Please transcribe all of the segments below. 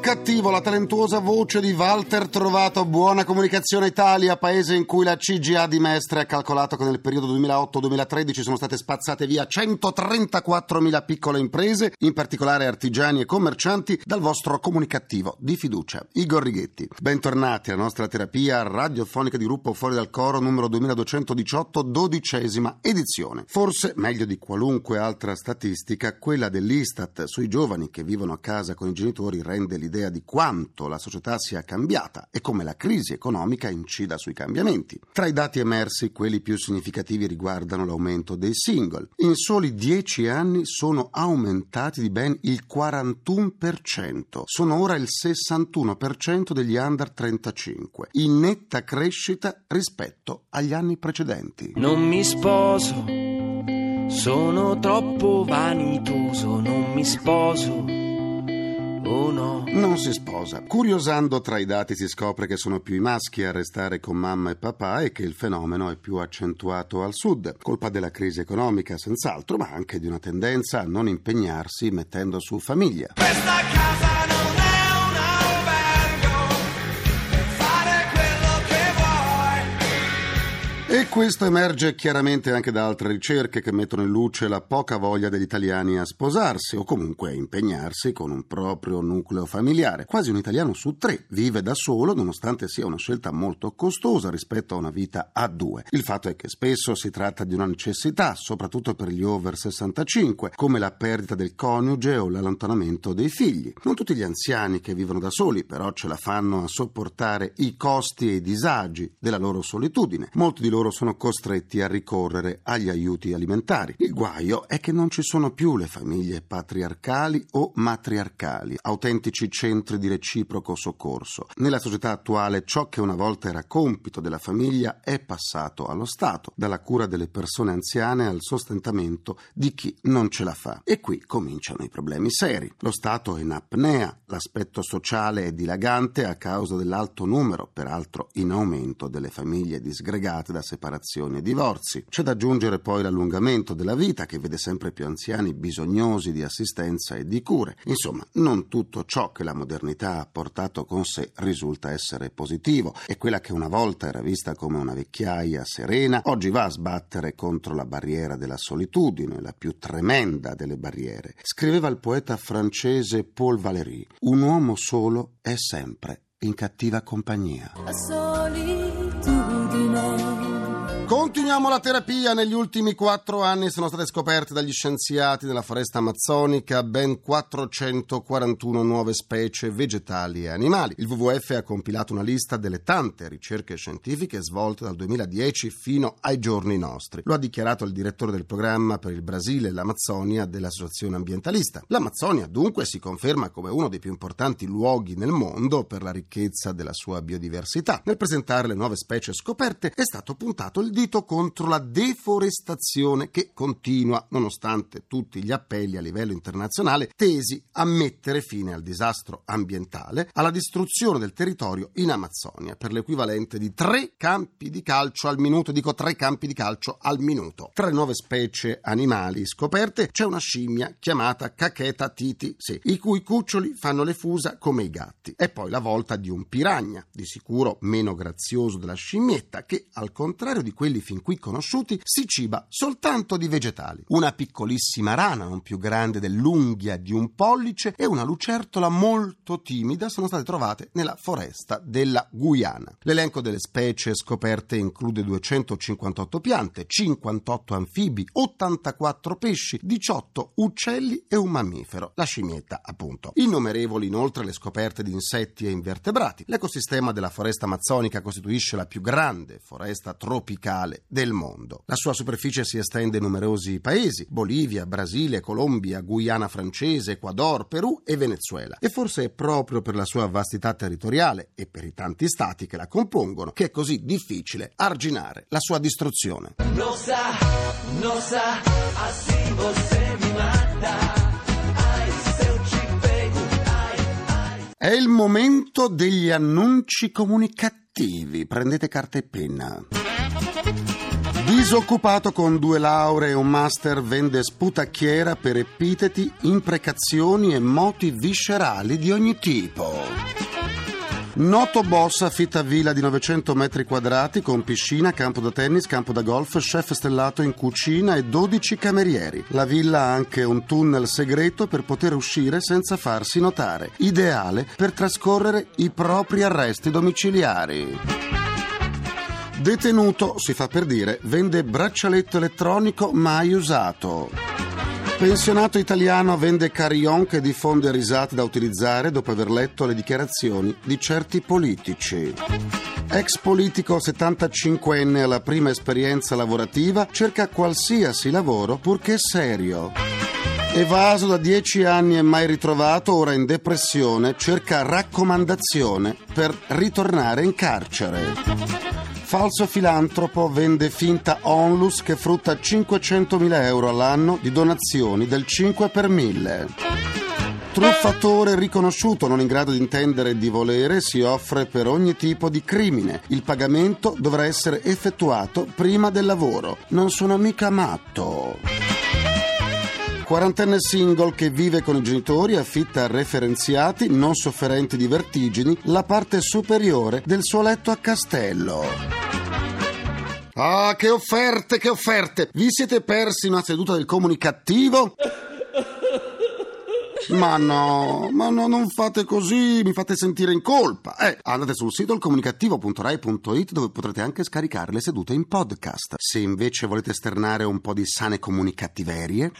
Cattivo, la talentuosa voce di Walter Trovato, Buona Comunicazione Italia, paese in cui la CGA di Mestre ha calcolato che nel periodo 2008-2013 sono state spazzate via 134.000 piccole imprese, in particolare artigiani e commercianti, dal vostro comunicativo di fiducia, Igor Righetti. Bentornati alla nostra terapia radiofonica di gruppo Fuori dal Coro numero 2218, dodicesima edizione. Forse meglio di qualunque altra statistica, quella dell'Istat sui giovani che vivono a casa con i genitori rende l'idea di quanto la società sia cambiata e come la crisi economica incida sui cambiamenti. Tra i dati emersi, quelli più significativi riguardano l'aumento dei single. In soli dieci anni sono aumentati di ben il 41%. Sono ora il 61% degli under 35, in netta crescita rispetto agli anni precedenti. Non mi sposo, sono troppo vanitoso, non mi sposo. Oh no. Non si sposa. Curiosando tra i dati si scopre che sono più i maschi a restare con mamma e papà e che il fenomeno è più accentuato al sud, colpa della crisi economica senz'altro, ma anche di una tendenza a non impegnarsi mettendo su famiglia. Questa casa Questo emerge chiaramente anche da altre ricerche che mettono in luce la poca voglia degli italiani a sposarsi o comunque a impegnarsi con un proprio nucleo familiare. Quasi un italiano su tre vive da solo nonostante sia una scelta molto costosa rispetto a una vita a due. Il fatto è che spesso si tratta di una necessità, soprattutto per gli over 65, come la perdita del coniuge o l'allontanamento dei figli. Non tutti gli anziani che vivono da soli però ce la fanno a sopportare i costi e i disagi della loro solitudine. Molti di loro sono costretti a ricorrere agli aiuti alimentari. Il guaio è che non ci sono più le famiglie patriarcali o matriarcali, autentici centri di reciproco soccorso. Nella società attuale ciò che una volta era compito della famiglia è passato allo Stato, dalla cura delle persone anziane al sostentamento di chi non ce la fa. E qui cominciano i problemi seri. Lo Stato è in apnea, l'aspetto sociale è dilagante a causa dell'alto numero, peraltro in aumento, delle famiglie disgregate da separazioni e divorzi. C'è da aggiungere poi l'allungamento della vita che vede sempre più anziani bisognosi di assistenza e di cure. Insomma, non tutto ciò che la modernità ha portato con sé risulta essere positivo e quella che una volta era vista come una vecchiaia serena, oggi va a sbattere contro la barriera della solitudine, la più tremenda delle barriere. Scriveva il poeta francese Paul Valéry, un uomo solo è sempre in cattiva compagnia. Continuiamo la terapia. Negli ultimi quattro anni sono state scoperte dagli scienziati della foresta amazzonica ben 441 nuove specie vegetali e animali. Il WWF ha compilato una lista delle tante ricerche scientifiche svolte dal 2010 fino ai giorni nostri. Lo ha dichiarato il direttore del programma per il Brasile e l'Amazzonia dell'Associazione Ambientalista. L'Amazzonia dunque si conferma come uno dei più importanti luoghi nel mondo per la ricchezza della sua biodiversità. Nel presentare le nuove specie scoperte è stato puntato il dito contro la deforestazione che continua nonostante tutti gli appelli a livello internazionale tesi a mettere fine al disastro ambientale, alla distruzione del territorio in Amazzonia per l'equivalente di tre campi di calcio al minuto, dico tre campi di calcio al minuto. Tra le nuove specie animali scoperte c'è una scimmia chiamata Cacheta titi, sì, i cui cuccioli fanno le fusa come i gatti. E poi la volta di un piragna, di sicuro meno grazioso della scimmietta, che al contrario di quelli fin qui conosciuti si ciba soltanto di vegetali. Una piccolissima rana, non più grande dell'unghia di un pollice, e una lucertola molto timida sono state trovate nella foresta della Guyana. L'elenco delle specie scoperte include 258 piante, 58 anfibi, 84 pesci, 18 uccelli e un mammifero, la scimmietta appunto. Innumerevoli inoltre le scoperte di insetti e invertebrati. L'ecosistema della foresta amazzonica costituisce la più grande foresta tropicale mondiale del mondo. La sua superficie si estende in numerosi paesi, Bolivia, Brasile, Colombia, Guyana francese, Ecuador, Perù e Venezuela. E forse è proprio per la sua vastità territoriale e per i tanti stati che la compongono che è così difficile arginare la sua distruzione. Nossa, nossa, assim você me mata. È il momento degli annunci comunicativi. Prendete carta e penna. Disoccupato con due lauree e un master vende sputacchiera per epiteti, imprecazioni e moti viscerali di ogni tipo. Noto boss affitta villa di 900 metri quadrati con piscina, campo da tennis, campo da golf, chef stellato in cucina e 12 camerieri. La villa ha anche un tunnel segreto per poter uscire senza farsi notare, ideale per trascorrere i propri arresti domiciliari. Detenuto, si fa per dire, vende braccialetto elettronico mai usato. Pensionato italiano vende carillon che diffonde risate da utilizzare dopo aver letto le dichiarazioni di certi politici. Ex politico 75enne alla prima esperienza lavorativa cerca qualsiasi lavoro purché serio. Evaso da dieci anni e mai ritrovato, ora in depressione, cerca raccomandazione per ritornare in carcere. Falso filantropo vende finta onlus che frutta 500.000 euro all'anno di donazioni del 5 per 1000. Truffatore riconosciuto non in grado di intendere e di volere si offre per ogni tipo di crimine. Il pagamento dovrà essere effettuato prima del lavoro. Non sono mica matto. Quarantenne single che vive con i genitori affitta referenziati, non sofferenti di vertigini, la parte superiore del suo letto a castello. Ah, che offerte, che offerte! Vi siete persi una seduta del comunicativo? Ma no, ma no, non fate così, mi fate sentire in colpa. Eh, andate sul sito ilcomunicativo.rai.it dove potrete anche scaricare le sedute in podcast. Se invece volete esternare un po' di sane comunicattiverie,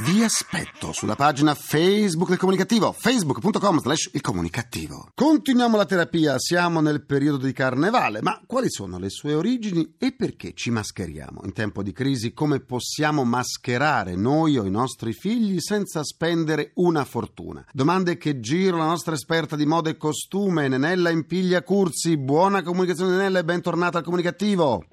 vi aspetto sulla pagina Facebook del Comunicativo, facebook.com slash il comunicativo. Continuiamo la terapia, siamo nel periodo di carnevale, ma quali sono le sue origini e perché ci mascheriamo? In tempo di crisi come possiamo mascherare noi o i nostri figli senza spendere una fortuna? Domande che giro la nostra esperta di moda e costume, Nenella Impiglia Curzi. Buona comunicazione Nenella e bentornata al Comunicativo.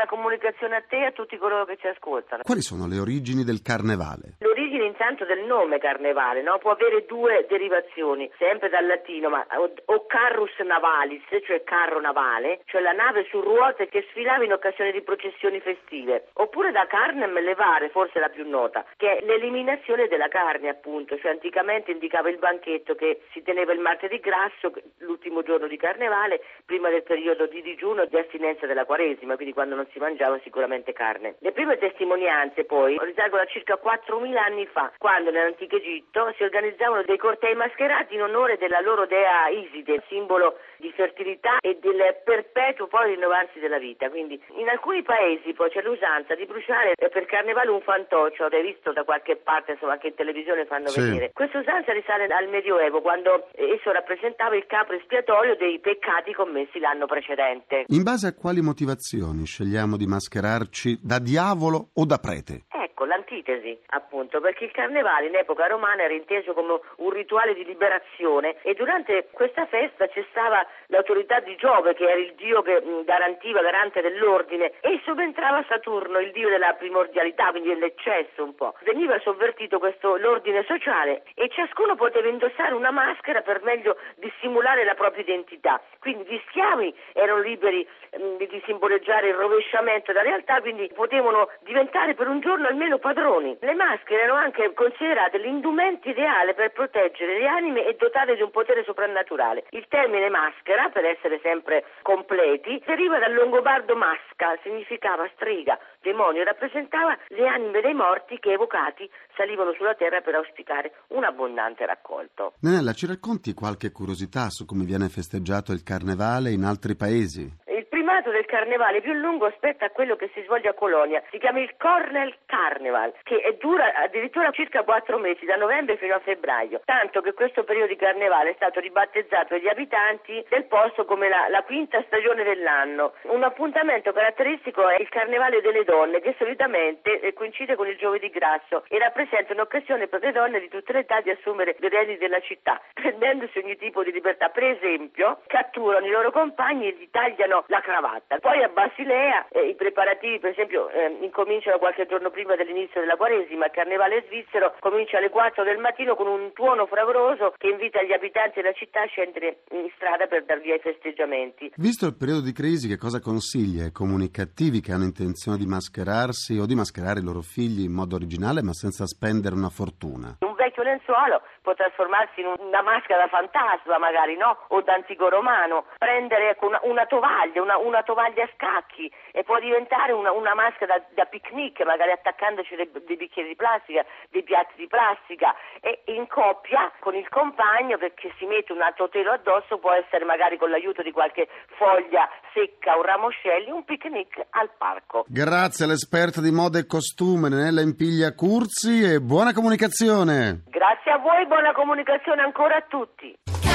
Buona comunicazione a te e a tutti coloro che ci ascoltano. Quali sono le origini del carnevale? L'origine intanto del nome carnevale no? può avere due derivazioni, sempre dal latino, ma o, o carrus navalis, cioè carro navale, cioè la nave su ruote che sfilava in occasione di processioni festive, oppure da carnem levare, forse la più nota, che è l'eliminazione della carne appunto, cioè anticamente indicava il banchetto che si teneva il martedì grasso, l'ultimo giorno di carnevale, prima del periodo di digiuno e di astinenza della quaresima, quindi quando non si mangiava sicuramente carne. Le prime testimonianze poi risalgono a circa 4.000 anni fa, quando nell'antico Egitto si organizzavano dei cortei mascherati in onore della loro dea Iside, simbolo di fertilità e del perpetuo poi rinnovarsi della vita. Quindi in alcuni paesi poi c'è l'usanza di bruciare per carnevale un fantoccio, avete visto da qualche parte, insomma anche in televisione fanno Sì. vedere. Questa usanza risale al Medioevo, quando esso rappresentava il capo espiatorio dei peccati commessi l'anno precedente. In base a quali motivazioni scegliamo di mascherarci da diavolo o da prete? Ecco, l'antitesi, appunto, perché il carnevale in epoca romana era inteso come un rituale di liberazione e durante questa festa cessava l'autorità di Giove, che era il dio che garantiva, garante dell'ordine, e subentrava Saturno, il dio della primordialità, quindi dell'eccesso un po'. Veniva sovvertito questo l'ordine sociale e ciascuno poteva indossare una maschera per meglio dissimulare la propria identità. Quindi gli schiavi erano liberi mh, di simboleggiare il rovesciamento della realtà, quindi potevano diventare per un giorno almeno padroni. Le maschere erano anche considerate l'indumento ideale per proteggere le anime e dotarle di un potere soprannaturale. Il termine maschera, per essere sempre completi, deriva dal longobardo masca, significava strega, demonio, rappresentava le anime dei morti che evocati salivano sulla terra per auspicare un abbondante raccolto. Nenella, ci racconti qualche curiosità su come viene festeggiato il carnevale in altri paesi? Primato del carnevale più lungo aspetta a quello che si svolge a Colonia. Si chiama il Cornell Carnival, che dura addirittura circa quattro mesi, da novembre fino a febbraio. Tanto che questo periodo di carnevale è stato ribattezzato dagli abitanti del posto come la, la quinta stagione dell'anno. Un appuntamento caratteristico è il carnevale delle donne, che solitamente eh, coincide con il giovedì grasso e rappresenta un'occasione per le donne di tutte le età di assumere le redini della città, prendendosi ogni tipo di libertà. Per esempio, catturano i loro compagni e gli tagliano la cravatta. Poi a Basilea eh, i preparativi, per esempio, eh, incominciano qualche giorno prima dell'inizio della Quaresima. Il carnevale svizzero comincia alle 4 del mattino con un tuono fragoroso che invita gli abitanti della città a scendere in strada per dar via ai festeggiamenti. Visto il periodo di crisi, che cosa consiglia ai comunicativi che hanno intenzione di mascherarsi o di mascherare i loro figli in modo originale ma senza spendere una fortuna? Un vecchio lenzuolo può trasformarsi in un- una maschera da fantasma, magari, no? O da antico romano. Prendere ecco, una, una tovaglia, una, una tovaglia a scacchi e può diventare una, una maschera da, da picnic, magari attaccandoci dei, dei bicchieri di plastica, dei piatti di plastica e in coppia con il compagno che si mette un altro telo addosso, può essere magari con l'aiuto di qualche foglia secca o ramoscelli, un picnic al parco. Grazie all'esperta di moda e costume Nella Impiglia Curzi e buona comunicazione! Grazie a voi, buona comunicazione ancora a tutti.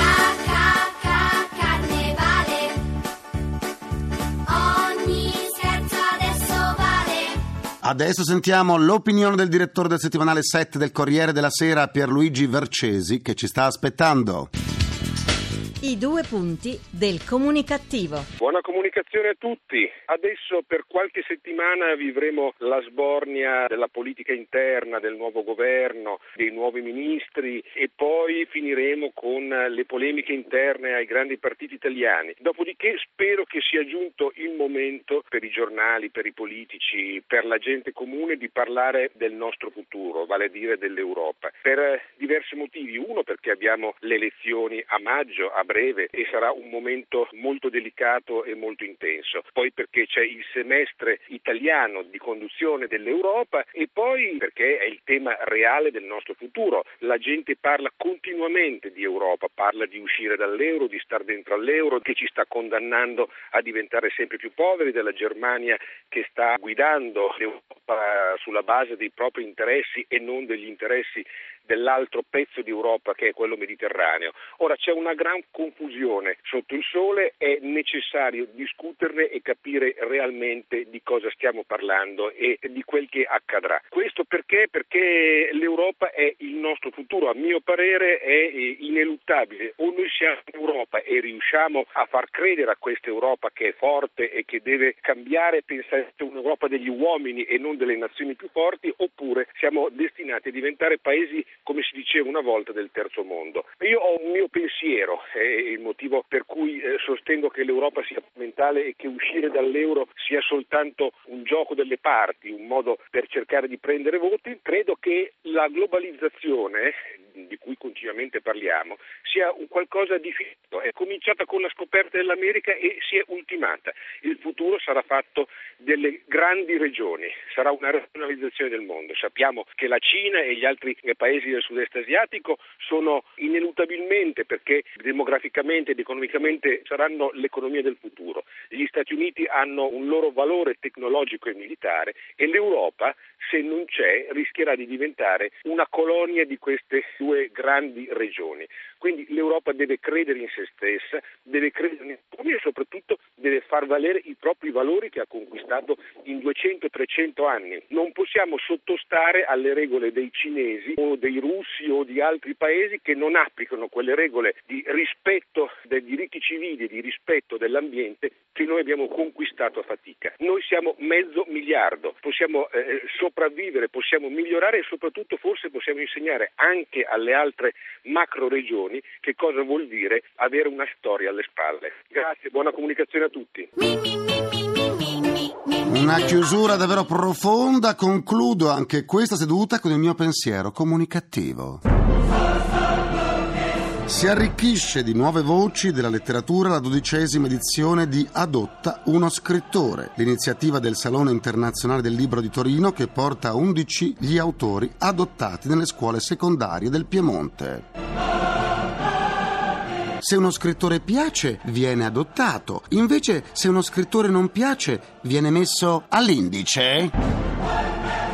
Adesso sentiamo l'opinione del direttore del settimanale 7 del Corriere della Sera, Pierluigi Vercesi, che ci sta aspettando. I due punti del comunicativo. Buona comunicazione a tutti. Adesso per qualche settimana vivremo la sbornia della politica interna, del nuovo governo, dei nuovi ministri e poi finiremo con le polemiche interne ai grandi partiti italiani. Dopodiché spero che sia giunto il momento per i giornali, per i politici, per la gente comune di parlare del nostro futuro, vale a dire dell'Europa. Per diversi motivi. Uno perché abbiamo le elezioni a maggio, a breve, e sarà un momento molto delicato e molto intenso. Poi perché c'è il semestre italiano di conduzione dell'Europa e poi perché è il tema reale del nostro futuro. La gente parla continuamente di Europa, parla di uscire dall'euro, di star dentro all'euro, che ci sta condannando a diventare sempre più poveri, della Germania che sta guidando l'Europa sulla base dei propri interessi e non degli interessi dell'altro pezzo di Europa che è quello mediterraneo. Ora c'è una gran confusione sotto il sole, è necessario discuterne e capire realmente di cosa stiamo parlando e di quel che accadrà. Questo perché? Perché l'Europa è il nostro futuro, a mio parere è ineluttabile. O noi siamo Europa e riusciamo a far credere a questa Europa che è forte e che deve cambiare e pensare a un'Europa degli uomini e non delle nazioni più forti, oppure siamo destinati a diventare paesi come si diceva una volta, del terzo mondo. Io ho un mio pensiero, è il motivo per cui eh, sostengo che l'Europa sia fondamentale e che uscire dall'euro sia soltanto un gioco delle parti, un modo per cercare di prendere voti. Credo che la globalizzazione di cui continuamente parliamo sia un qualcosa di finito. È cominciata con la scoperta dell'America e si è ultimata. Il futuro sarà fatto delle grandi regioni, sarà una razionalizzazione del mondo. Sappiamo che la Cina e gli altri eh, paesi del sud-est asiatico sono ineluttabilmente, perché demograficamente ed economicamente saranno l'economia del futuro. Gli Stati Uniti hanno un loro valore tecnologico e militare e l'Europa, se non c'è, rischierà di diventare una colonia di queste due grandi regioni. Quindi l'Europa deve credere in se stessa, deve credere in valere i propri valori che ha conquistato in 200-300 anni. Non possiamo sottostare alle regole dei cinesi o dei russi o di altri paesi che non applicano quelle regole di rispetto dei diritti civili, di rispetto dell'ambiente tutti noi abbiamo conquistato a fatica. Noi siamo mezzo miliardo, possiamo eh, eh sopravvivere, possiamo migliorare e soprattutto forse possiamo insegnare anche alle altre macro regioni che cosa vuol dire avere una storia alle spalle. Grazie, buona comunicazione a tutti. Una chiusura davvero profonda, concludo anche questa seduta con il mio pensiero comunicativo. Si arricchisce di nuove voci della letteratura la dodicesima edizione di Adotta uno scrittore, l'iniziativa del Salone Internazionale del Libro di Torino che porta a 11 gli autori adottati nelle scuole secondarie del Piemonte. se uno scrittore piace, viene adottato. Invece, se uno scrittore non piace, viene messo all'indice.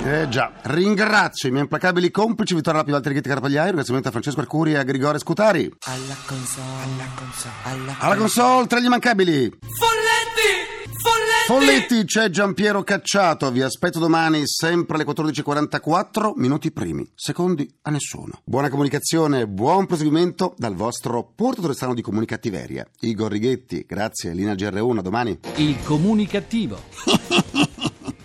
Eh già, ringrazio i miei implacabili complici Vittorio Lapi, Valtteri Ghetti Carpagliai, ringraziamento a Francesco Arcuri e a Grigore Scutari. Alla console, alla console, alla Alla console, tra gli immancabili. Folletti! Folletti! Folletti, c'è Giampiero Cacciato. Vi aspetto domani sempre alle 14.44, minuti primi, secondi a nessuno. Buona comunicazione, buon proseguimento dal vostro portatore strano di comunicattiveria. Igor Righetti, grazie, Lina GR1, a domani. Il comunicativo.